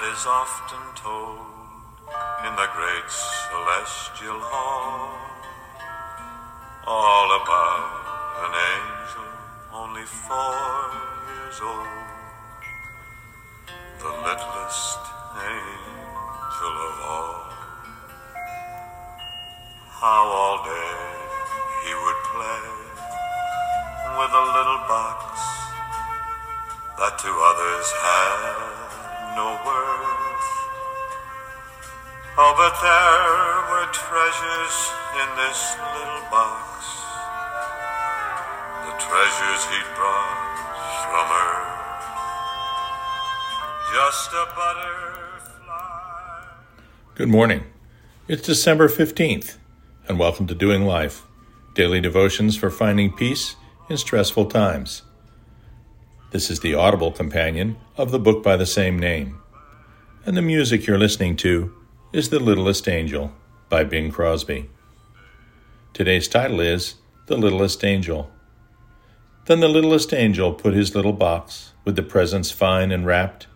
that is often told in the great celestial hall. All about an angel only four years old. The littlest angel of all. How all day he would play with a little box that to others had no worth. Oh, but there were treasures in this little box, the treasures he'd brought from Earth. Just a butterfly. Good morning. It's December 15th, and welcome to Doing Life, daily devotions for finding peace in stressful times. This is the audible companion of the book by the same name. And the music you're listening to is The Littlest Angel by Bing Crosby. Today's title is The Littlest Angel. Then the littlest angel put his little box with the presents fine and wrapped,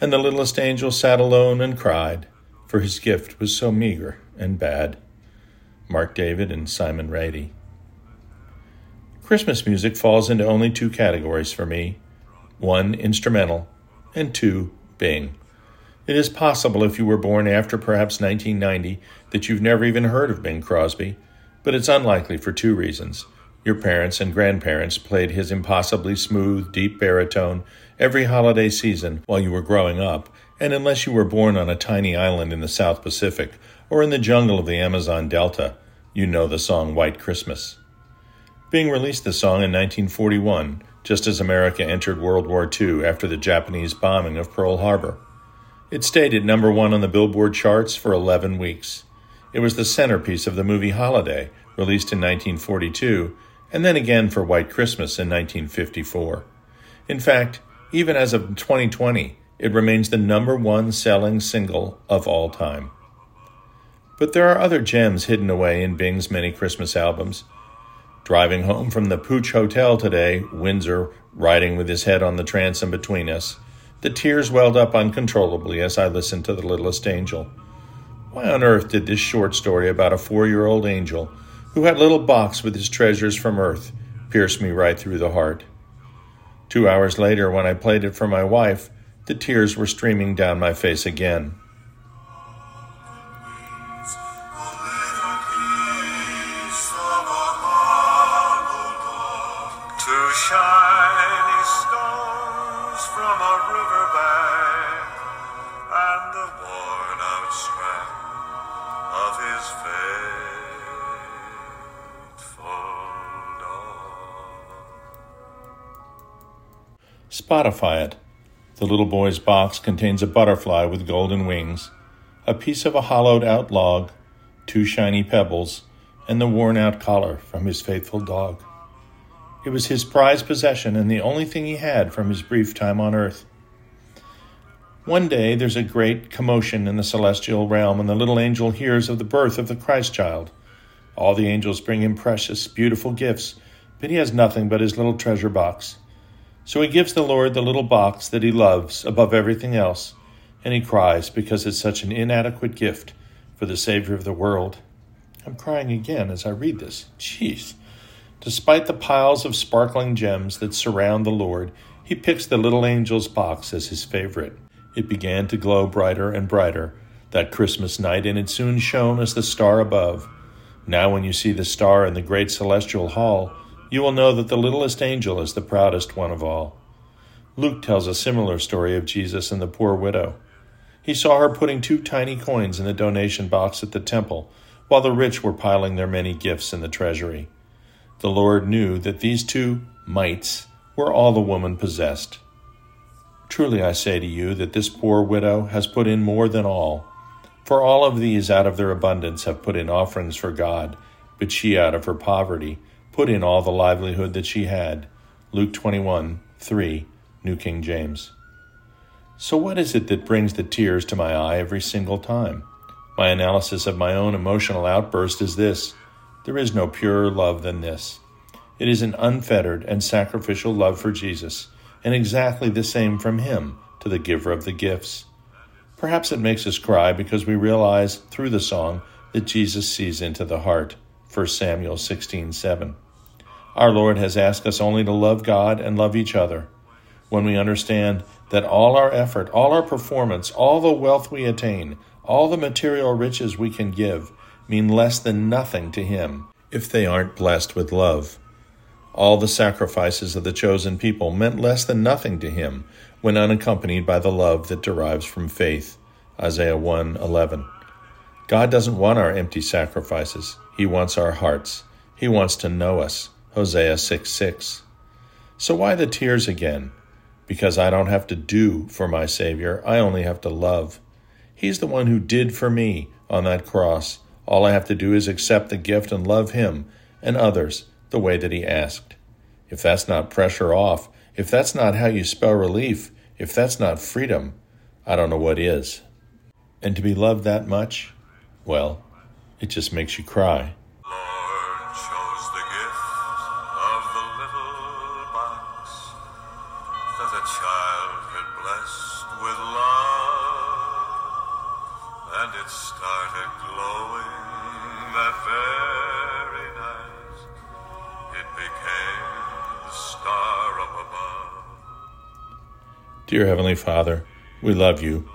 and the littlest angel sat alone and cried, for his gift was so meager and bad. Mack David and Simon Rady. Christmas music falls into only two categories for me one, instrumental, and two, Bing. It is possible if you were born after perhaps 1990 that you've never even heard of Bing Crosby, but it's unlikely for two reasons. Your parents and grandparents played his impossibly smooth, deep baritone every holiday season while you were growing up, and unless you were born on a tiny island in the South Pacific or in the jungle of the Amazon Delta, you know the song White Christmas. Bing released the song in 1941, just as America entered World War II after the Japanese bombing of Pearl Harbor. It stayed at number one on the Billboard charts for 11 weeks. It was the centerpiece of the movie Holiday, released in 1942, and then again for White Christmas in 1954. In fact, even as of 2020, it remains the number one selling single of all time. But there are other gems hidden away in Bing's many Christmas albums. Driving home from the Pooch Hotel today, Windsor, riding with his head on the transom between us, the tears welled up uncontrollably as I listened to The Littlest Angel. Why on earth did this short story about a four year old angel who had a little box with his treasures from earth pierce me right through the heart? Two hours later, when I played it for my wife, the tears were streaming down my face again. Stones from a riverbank and the worn out strap of his faithful dog. Spotify it. The little boy's box contains a butterfly with golden wings, a piece of a hollowed out log, two shiny pebbles, and the worn out collar from his faithful dog. It was his prized possession and the only thing he had from his brief time on earth. One day there's a great commotion in the celestial realm, and the little angel hears of the birth of the Christ child. All the angels bring him precious, beautiful gifts, but he has nothing but his little treasure box. So he gives the Lord the little box that he loves above everything else, and he cries because it's such an inadequate gift for the Savior of the world. I'm crying again as I read this. Jeez. Despite the piles of sparkling gems that surround the Lord, he picks the little angel's box as his favorite. It began to glow brighter and brighter that Christmas night, and it soon shone as the star above. Now, when you see the star in the great celestial hall, you will know that the littlest angel is the proudest one of all. Luke tells a similar story of Jesus and the poor widow. He saw her putting two tiny coins in the donation box at the temple, while the rich were piling their many gifts in the treasury. The Lord knew that these two mites were all the woman possessed. Truly I say to you that this poor widow has put in more than all. For all of these out of their abundance have put in offerings for God, but she out of her poverty put in all the livelihood that she had. Luke 21 3, New King James. So, what is it that brings the tears to my eye every single time? My analysis of my own emotional outburst is this there is no purer love than this. It is an unfettered and sacrificial love for Jesus, and exactly the same from Him to the giver of the gifts. Perhaps it makes us cry because we realize through the song that Jesus sees into the heart. 1 Samuel 16:7. Our Lord has asked us only to love God and love each other. When we understand that all our effort, all our performance, all the wealth we attain, all the material riches we can give mean less than nothing to Him if they aren't blessed with love. All the sacrifices of the chosen people meant less than nothing to Him when unaccompanied by the love that derives from faith. Isaiah 1:11. God doesn't want our empty sacrifices. He wants our hearts. He wants to know us. Hosea 6 6. So why the tears again? Because I don't have to do for my Savior, I only have to love. He's the one who did for me on that cross. All I have to do is accept the gift and love Him and others the way that He asked. If that's not pressure off, if that's not how you spell relief, if that's not freedom, I don't know what is. And to be loved that much, well, it just makes you cry. Dear Heavenly Father, we love you.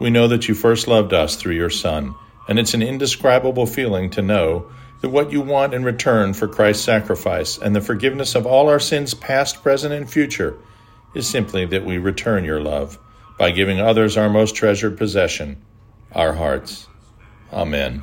We know that you first loved us through your Son, and it's an indescribable feeling to know that what you want in return for Christ's sacrifice and the forgiveness of all our sins, past, present, and future, is simply that we return your love by giving others our most treasured possession, our hearts. Amen.